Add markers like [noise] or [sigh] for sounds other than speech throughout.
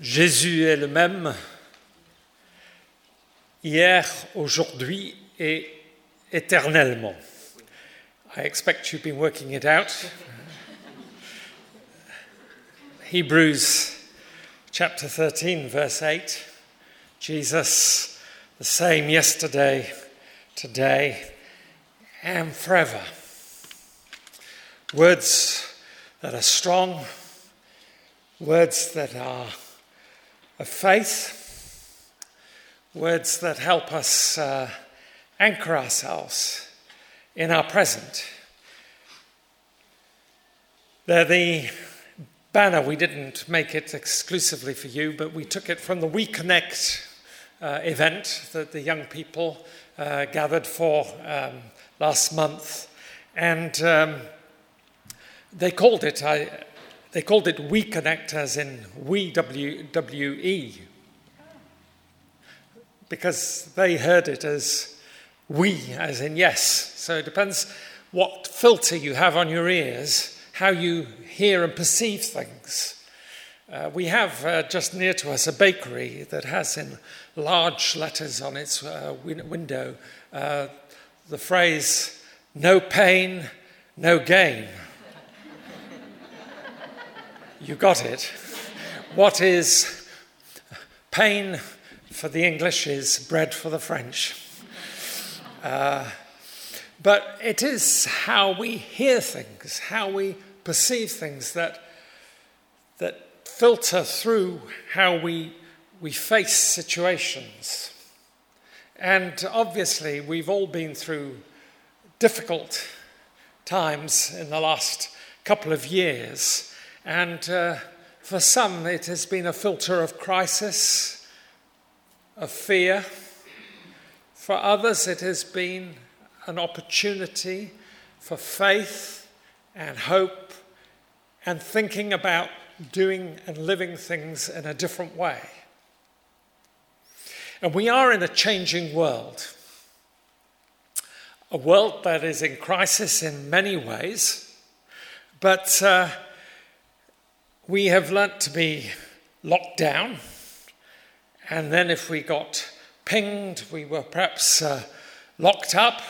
Jésus est le même hier, aujourd'hui et éternellement. I expect you've been working it out. Hebrews chapter 13, verse 8 Jesus, the same yesterday, today, and forever. Words that are strong, words that are of faith, words that help us uh, anchor ourselves in our present. They're the banner. We didn't make it exclusively for you, but we took it from the We Connect uh, event that the young people uh, gathered for um, last month. And um, they called it, I, they called it We Connect, as in We W W E, because they heard it as we, as in yes. So it depends what filter you have on your ears, how you hear and perceive things. Uh, we have uh, just near to us a bakery that has in large letters on its uh, win- window uh, the phrase, no pain, no gain. You got it. What is pain for the English is bread for the French. Uh, but it is how we hear things, how we perceive things that, that filter through how we, we face situations. And obviously, we've all been through difficult times in the last couple of years. And uh, for some, it has been a filter of crisis, of fear. For others, it has been an opportunity for faith and hope and thinking about doing and living things in a different way. And we are in a changing world, a world that is in crisis in many ways, but uh, we have learnt to be locked down. And then, if we got pinged, we were perhaps uh, locked up.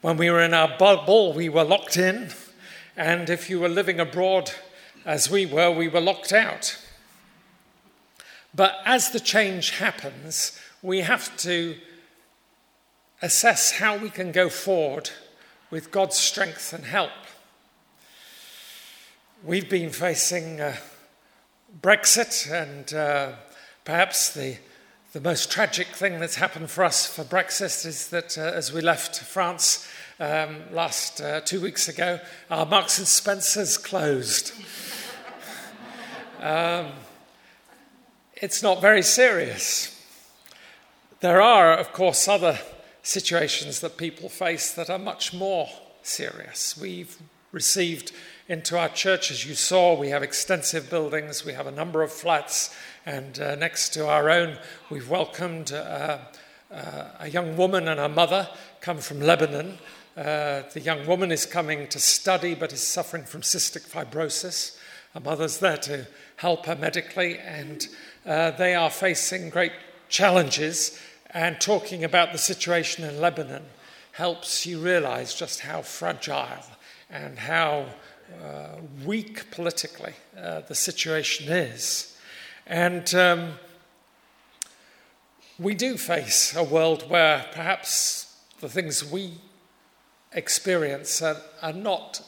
When we were in our bubble, we were locked in. And if you were living abroad, as we were, we were locked out. But as the change happens, we have to assess how we can go forward with God's strength and help. We've been facing uh, Brexit, and uh, perhaps the, the most tragic thing that's happened for us for Brexit is that uh, as we left France um, last uh, two weeks ago, our Marks and Spencers closed. [laughs] um, it's not very serious. There are, of course, other situations that people face that are much more serious. We've received into our church. As you saw, we have extensive buildings, we have a number of flats, and uh, next to our own, we've welcomed uh, uh, a young woman and her mother come from Lebanon. Uh, the young woman is coming to study but is suffering from cystic fibrosis. Her mother's there to help her medically, and uh, they are facing great challenges. And talking about the situation in Lebanon helps you realize just how fragile and how uh, weak politically uh, the situation is. And um, we do face a world where perhaps the things we experience are, are not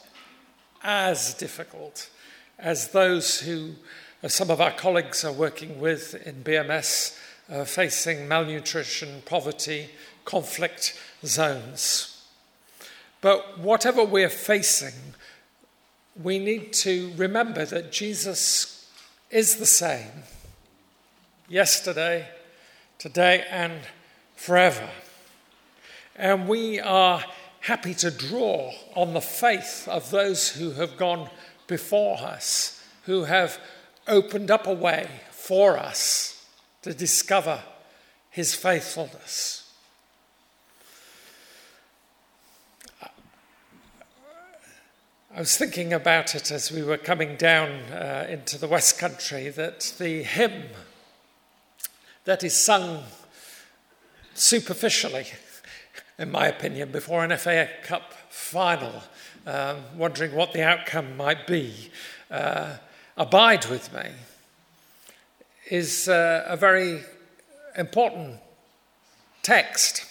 as difficult as those who uh, some of our colleagues are working with in BMS, uh, facing malnutrition, poverty, conflict zones. But whatever we're facing, we need to remember that Jesus is the same yesterday, today, and forever. And we are happy to draw on the faith of those who have gone before us, who have opened up a way for us to discover his faithfulness. I was thinking about it as we were coming down uh, into the West Country that the hymn that is sung superficially, in my opinion, before an FA Cup final, um, wondering what the outcome might be, uh, Abide with Me, is uh, a very important text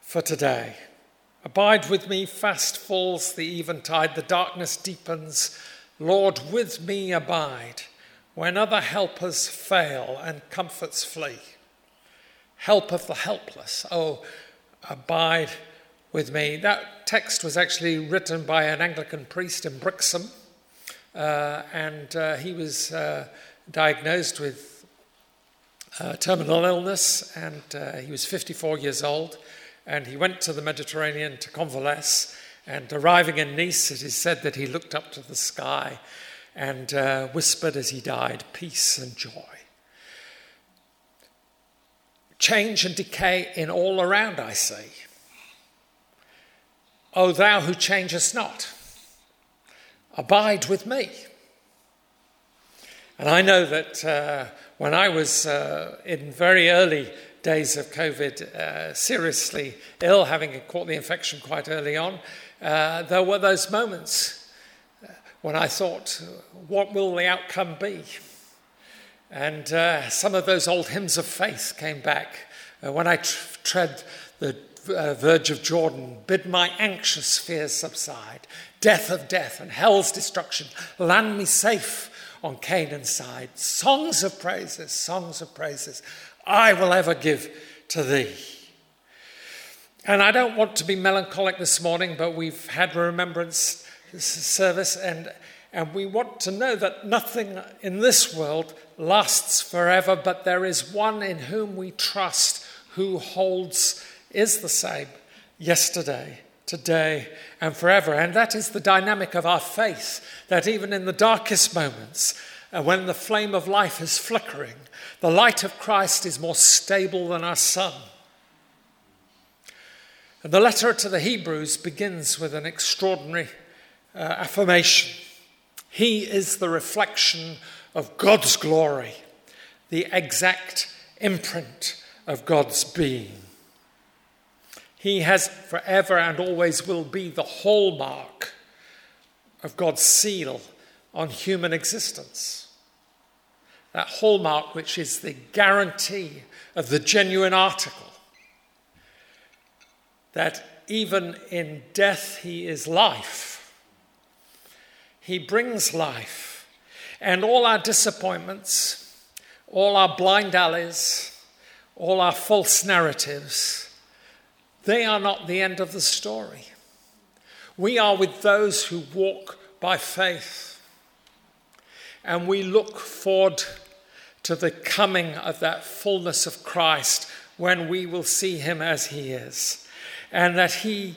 for today. Abide with me, fast falls the eventide, the darkness deepens. Lord, with me abide when other helpers fail and comforts flee. Help of the helpless, oh, abide with me. That text was actually written by an Anglican priest in Brixham, uh, and uh, he was uh, diagnosed with uh, terminal illness, and uh, he was 54 years old and he went to the Mediterranean to convalesce. And arriving in Nice, it is said that he looked up to the sky and uh, whispered as he died, Peace and joy. Change and decay in all around, I see. O thou who changest not, abide with me. And I know that uh, when I was uh, in very early days of COVID uh, seriously ill, having caught the infection quite early on, uh, there were those moments uh, when I thought, what will the outcome be? And uh, some of those old hymns of faith came back. Uh, when I tr- tread the uh, verge of Jordan, bid my anxious fears subside. Death of death and hell's destruction, land me safe on Canaan's side. Songs of praises, songs of praises. I will ever give to thee. And I don't want to be melancholic this morning, but we've had a remembrance service, and, and we want to know that nothing in this world lasts forever, but there is one in whom we trust who holds, is the same yesterday, today, and forever. And that is the dynamic of our faith, that even in the darkest moments, uh, when the flame of life is flickering, the light of Christ is more stable than our sun. And the letter to the Hebrews begins with an extraordinary uh, affirmation. He is the reflection of God's glory, the exact imprint of God's being. He has forever and always will be the hallmark of God's seal on human existence that hallmark which is the guarantee of the genuine article. That even in death, he is life. He brings life. And all our disappointments, all our blind alleys, all our false narratives, they are not the end of the story. We are with those who walk by faith and we look forward to the coming of that fullness of Christ when we will see him as he is, and that he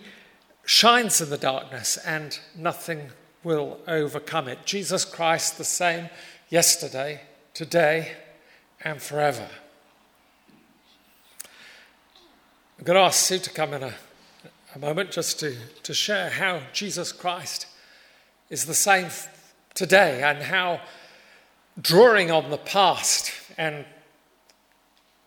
shines in the darkness and nothing will overcome it. Jesus Christ, the same yesterday, today, and forever. I'm going to ask Sue to come in a, a moment just to, to share how Jesus Christ is the same today and how drawing on the past, and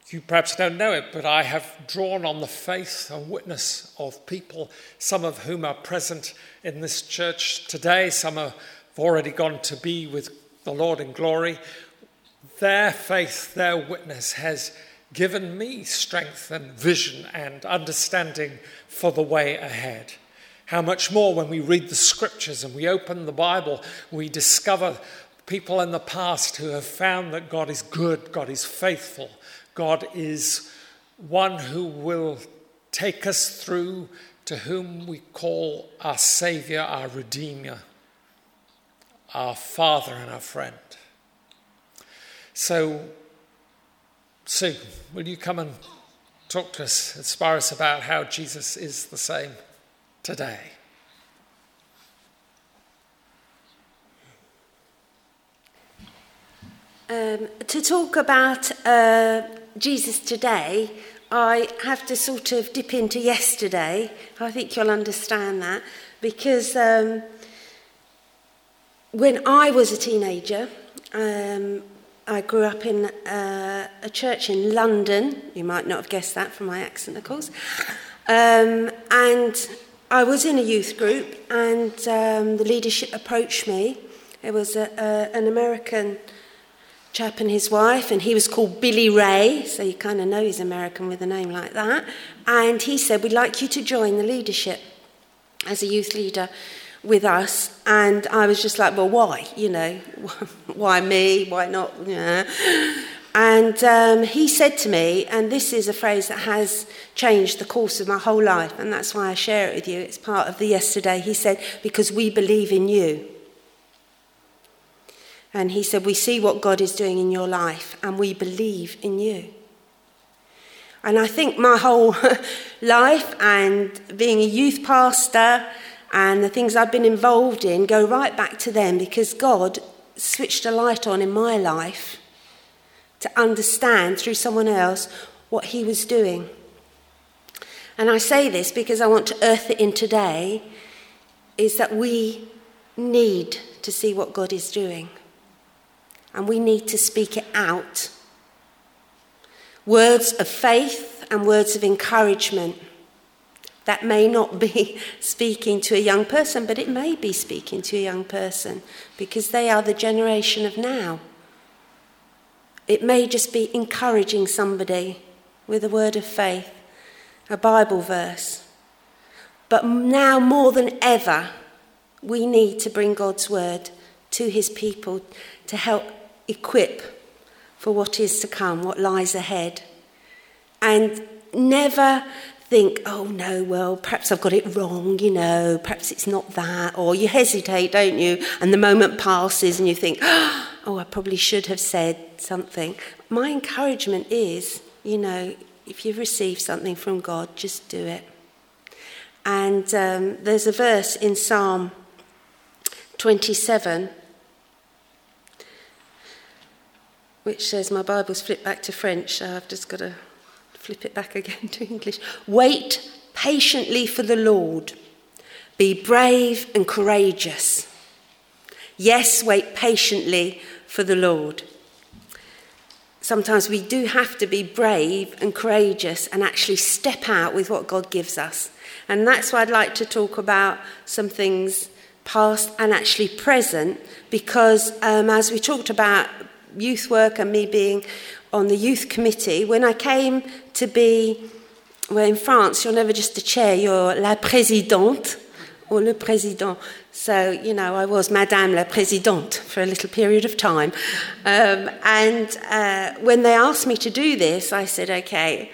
you perhaps don't know it, but I have drawn on the faith and witness of people, some of whom are present in this church today, some have already gone to be with the Lord in glory. Their faith, their witness has given me strength and vision and understanding for the way ahead. How much more when we read the scriptures and we open the Bible, we discover people in the past who have found that God is good, God is faithful, God is one who will take us through to whom we call our Savior, our Redeemer, our Father, and our friend. So, Sue, will you come and talk to us, inspire us about how Jesus is the same today? Um, to talk about uh, Jesus today, I have to sort of dip into yesterday. I think you'll understand that. because um, when I was a teenager, um, I grew up in uh, a church in London. You might not have guessed that from my accent, of course. Um, and I was in a youth group, and um, the leadership approached me. It was a, a, an American chap and his wife, and he was called Billy Ray, so you kind of know he's American with a name like that. And he said, We'd like you to join the leadership as a youth leader with us. And I was just like, Well, why? You know, [laughs] why me? Why not? Yeah. And um, he said to me, and this is a phrase that has changed the course of my whole life, and that's why I share it with you. It's part of the yesterday. He said, Because we believe in you. And he said, We see what God is doing in your life, and we believe in you. And I think my whole [laughs] life and being a youth pastor and the things I've been involved in go right back to them because God switched a light on in my life to understand through someone else what He was doing. And I say this because I want to earth it in today is that we need to see what God is doing and we need to speak it out. Words of faith and words of encouragement. That may not be [laughs] speaking to a young person, but it may be speaking to a young person because they are the generation of now. It may just be encouraging somebody with a word of faith, a Bible verse. But now more than ever, we need to bring God's word to his people to help equip for what is to come, what lies ahead. And never think, oh no, well, perhaps I've got it wrong, you know, perhaps it's not that. Or you hesitate, don't you? And the moment passes and you think, oh, I probably should have said something. My encouragement is, you know, if you've received something from God, just do it. And um, there's a verse in Psalm 27 which says, My Bible's flipped back to French, so I've just got to flip it back again [laughs] to English. Wait patiently for the Lord. Be brave and courageous. Yes, wait patiently for the Lord. Sometimes we do have to be brave and courageous and actually step out with what God gives us. And that's why I'd like to talk about some things past and actually present, because um, as we talked about youth work and me being on the youth committee, when I came to be, well, in France, you're never just a chair, you're la présidente or le président. So, you know, I was Madame la Présidente for a little period of time. Um, and uh, when they asked me to do this, I said, okay,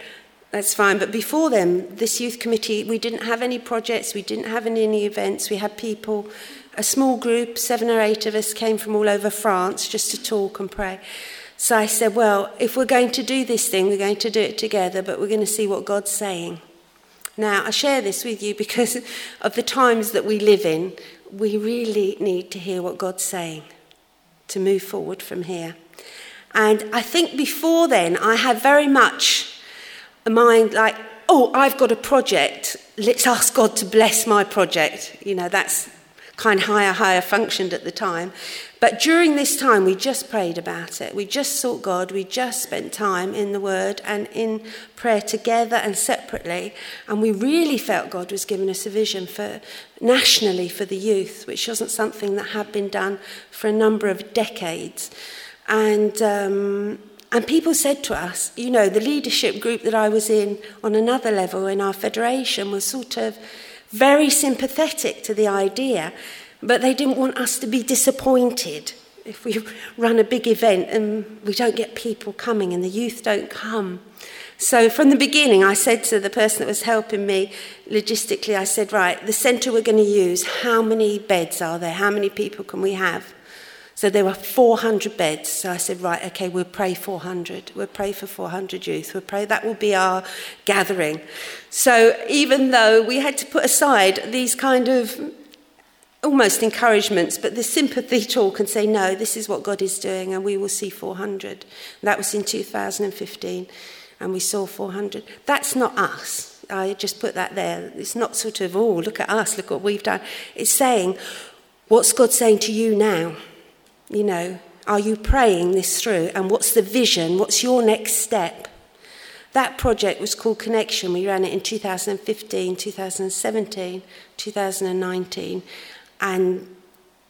that's fine. But before then, this youth committee, we didn't have any projects, we didn't have any events, we had people a small group, seven or eight of us, came from all over France just to talk and pray. So I said, Well, if we're going to do this thing, we're going to do it together, but we're going to see what God's saying. Now, I share this with you because [laughs] of the times that we live in. We really need to hear what God's saying to move forward from here. And I think before then, I had very much a mind like, oh, I've got a project. Let's ask God to bless my project. You know, that's kind of higher, higher functioned at the time. But during this time, we just prayed about it. We just sought God. We just spent time in the Word and in prayer together and separately. And we really felt God was giving us a vision for nationally for the youth, which wasn't something that had been done for a number of decades. And um, and people said to us, you know, the leadership group that I was in on another level in our federation was sort of very sympathetic to the idea, but they didn't want us to be disappointed if we run a big event and we don't get people coming and the youth don't come. So from the beginning, I said to the person that was helping me logistically, I said, right, the centre we're going to use, how many beds are there? How many people can we have? So there were 400 beds. So I said, right, okay, we'll pray 400. We'll pray for 400 youth. We'll pray that will be our gathering. So even though we had to put aside these kind of almost encouragements, but the sympathy talk and say, no, this is what God is doing, and we will see 400. That was in 2015, and we saw 400. That's not us. I just put that there. It's not sort of, oh, look at us, look what we've done. It's saying, what's God saying to you now? You know, are you praying this through? And what's the vision? What's your next step? That project was called Connection. We ran it in 2015, 2017, 2019, and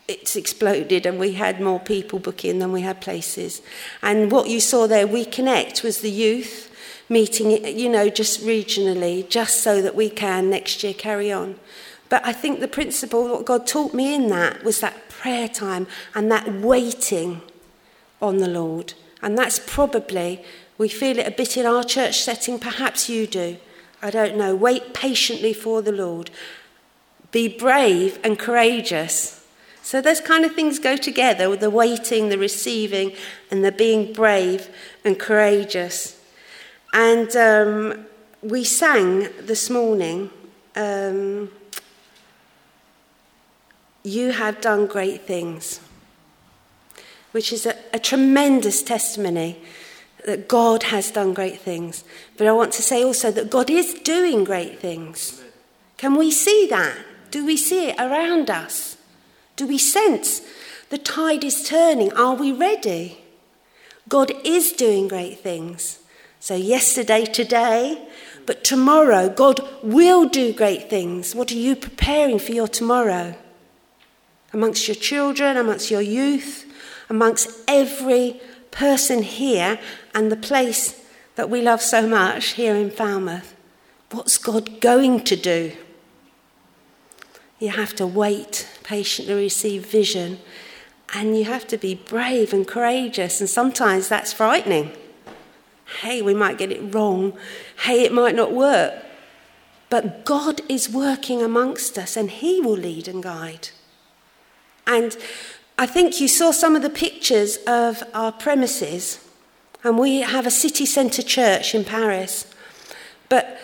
it's exploded and we had more people booking than we had places. And what you saw there, We Connect, was the youth meeting, you know, just regionally, just so that we can next year carry on. But I think the principle, what God taught me in that, was that prayer time and that waiting on the Lord. And that's probably we feel it a bit in our church setting, perhaps you do. I don't know. Wait patiently for the Lord. Be brave and courageous. So those kind of things go together with the waiting, the receiving, and the being brave and courageous. And um, we sang this morning, um, You have done great things, which is a, a tremendous testimony that God has done great things. But I want to say also that God is doing great things. Can we see that? Do we see it around us? Do we sense the tide is turning? Are we ready? God is doing great things. So, yesterday, today, but tomorrow, God will do great things. What are you preparing for your tomorrow? Amongst your children, amongst your youth, amongst every person here and the place that we love so much here in Falmouth. What's God going to do? You have to wait, patiently receive vision, and you have to be brave and courageous, and sometimes that's frightening. Hey, we might get it wrong. Hey, it might not work. But God is working amongst us, and He will lead and guide. And I think you saw some of the pictures of our premises, and we have a city centre church in Paris. But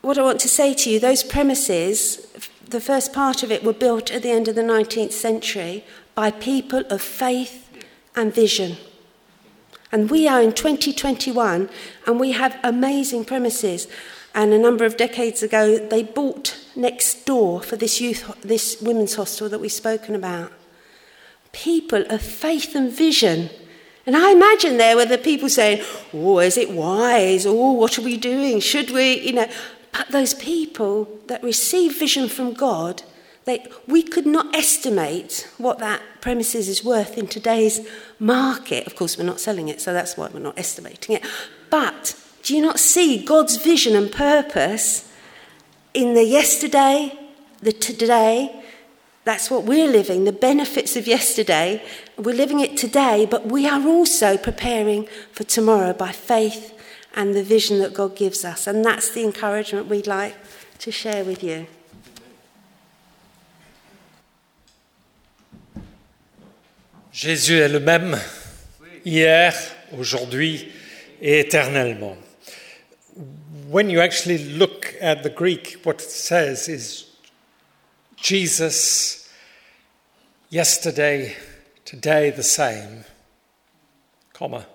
what I want to say to you, those premises, the first part of it were built at the end of the 19th century by people of faith and vision. And we are in 2021 and we have amazing premises. And a number of decades ago, they bought next door for this youth, this women's hostel that we've spoken about people of faith and vision. And I imagine there were the people saying, Oh, is it wise? Oh, what are we doing? Should we? You know, those people that receive vision from God, they, we could not estimate what that premises is worth in today's market. Of course, we're not selling it, so that's why we're not estimating it. But do you not see God's vision and purpose in the yesterday, the today, that's what we're living, the benefits of yesterday. We're living it today, but we are also preparing for tomorrow by faith and the vision that God gives us. And that's the encouragement we'd like to share with you. Jésus est le même hier, aujourd'hui et éternellement. When you actually look at the Greek, what it says is Jesus, yesterday, today the same, comma,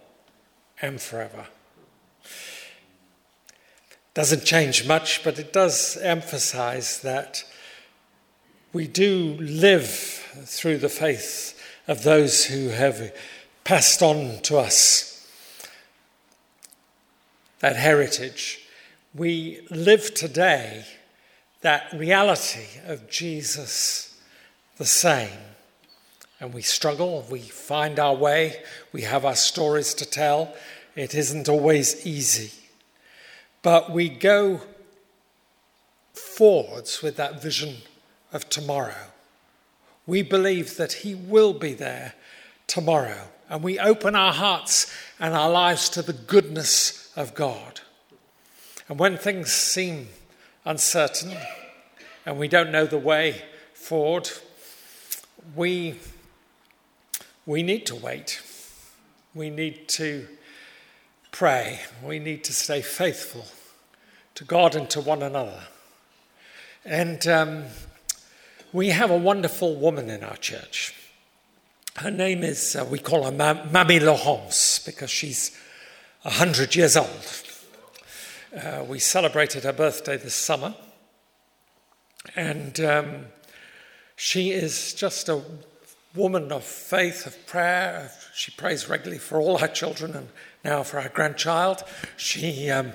and forever. Doesn't change much, but it does emphasize that we do live through the faith of those who have passed on to us that heritage. We live today that reality of Jesus the same. And we struggle, we find our way, we have our stories to tell. It isn't always easy. But we go forwards with that vision of tomorrow. We believe that He will be there tomorrow. And we open our hearts and our lives to the goodness of God. And when things seem uncertain and we don't know the way forward, we, we need to wait. We need to pray. We need to stay faithful to God and to one another. And um, we have a wonderful woman in our church. Her name is, uh, we call her Ma- Mamie Laurence because she's 100 years old. Uh, we celebrated her birthday this summer, and um, she is just a woman of faith, of prayer. She prays regularly for all her children and now for our grandchild. She, um,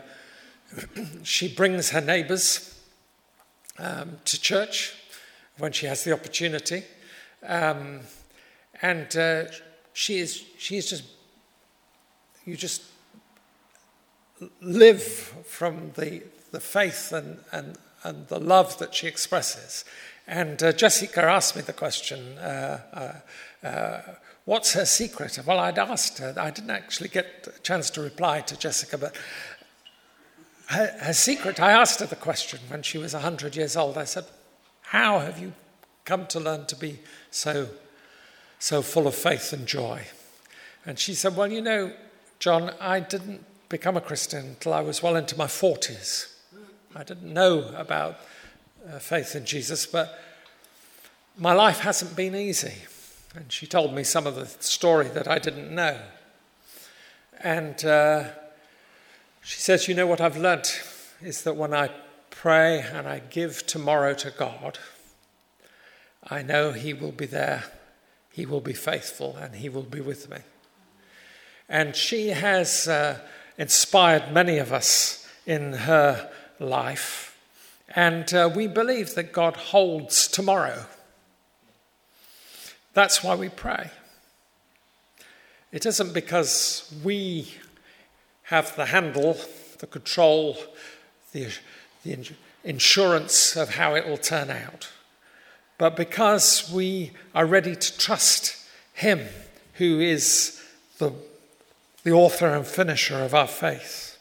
[clears throat] she brings her neighbours um, to church when she has the opportunity. Um, and uh, she, is, she is just, you just live from the, the faith and, and, and the love that she expresses. And uh, Jessica asked me the question, uh, uh, uh what's her secret? Well, I'd asked her, I didn't actually get a chance to reply to Jessica, but her, her secret, I asked her the question when she was 100 years old. I said, How have you come to learn to be so, so full of faith and joy? And she said, Well, you know, John, I didn't become a Christian until I was well into my 40s. I didn't know about uh, faith in Jesus, but my life hasn't been easy. And she told me some of the story that I didn't know. And uh, she says, You know what I've learnt is that when I pray and I give tomorrow to God, I know He will be there, He will be faithful, and He will be with me. And she has uh, inspired many of us in her life. And uh, we believe that God holds tomorrow. That's why we pray. It isn't because we have the handle, the control, the, the insurance of how it will turn out, but because we are ready to trust Him who is the the author and finisher of our faith.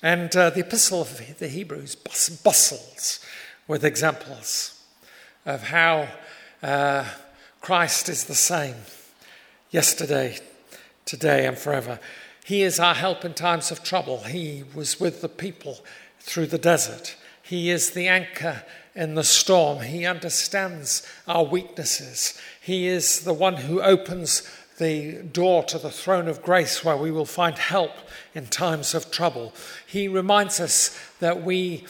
And uh, the Epistle of the Hebrews bustles with examples of how uh, Christ is the same yesterday, today, and forever. He is our help in times of trouble. He was with the people through the desert. He is the anchor in the storm. He understands our weaknesses. He is the one who opens the door to the throne of grace where we will find help in times of trouble. He reminds us that we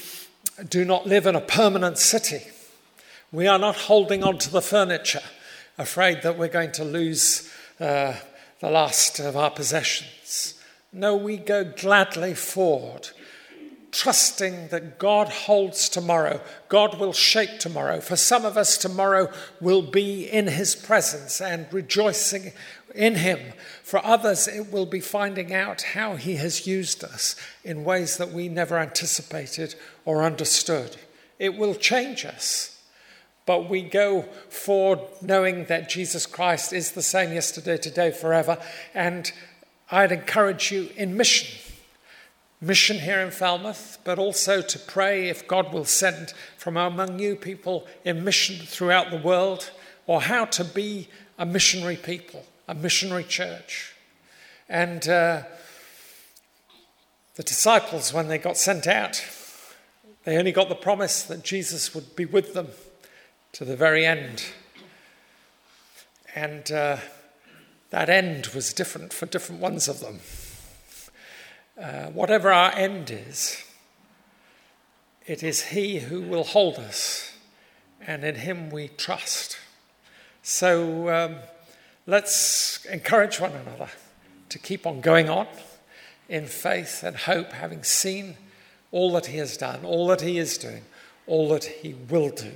do not live in a permanent city. We are not holding on to the furniture, afraid that we're going to lose uh, the last of our possessions. No, we go gladly forward trusting that God holds tomorrow. God will shape tomorrow. For some of us, tomorrow will be in His presence and rejoicing in Him. For others, it will be finding out how He has used us in ways that we never anticipated or understood. It will change us. But we go forward knowing that Jesus Christ is the same yesterday, today, forever. And I'd encourage you in mission mission here in Falmouth, but also to pray if God will send from among you people in mission throughout the world, or how to be a missionary people, a missionary church. And uh, the disciples, when they got sent out, they only got the promise that Jesus would be with them to the very end. And uh, that end was different for different ones of them. Uh, whatever our end is, it is He who will hold us, and in Him we trust. So um, let's encourage one another to keep on going on in faith and hope, having seen all that He has done, all that He is doing, all that He will do.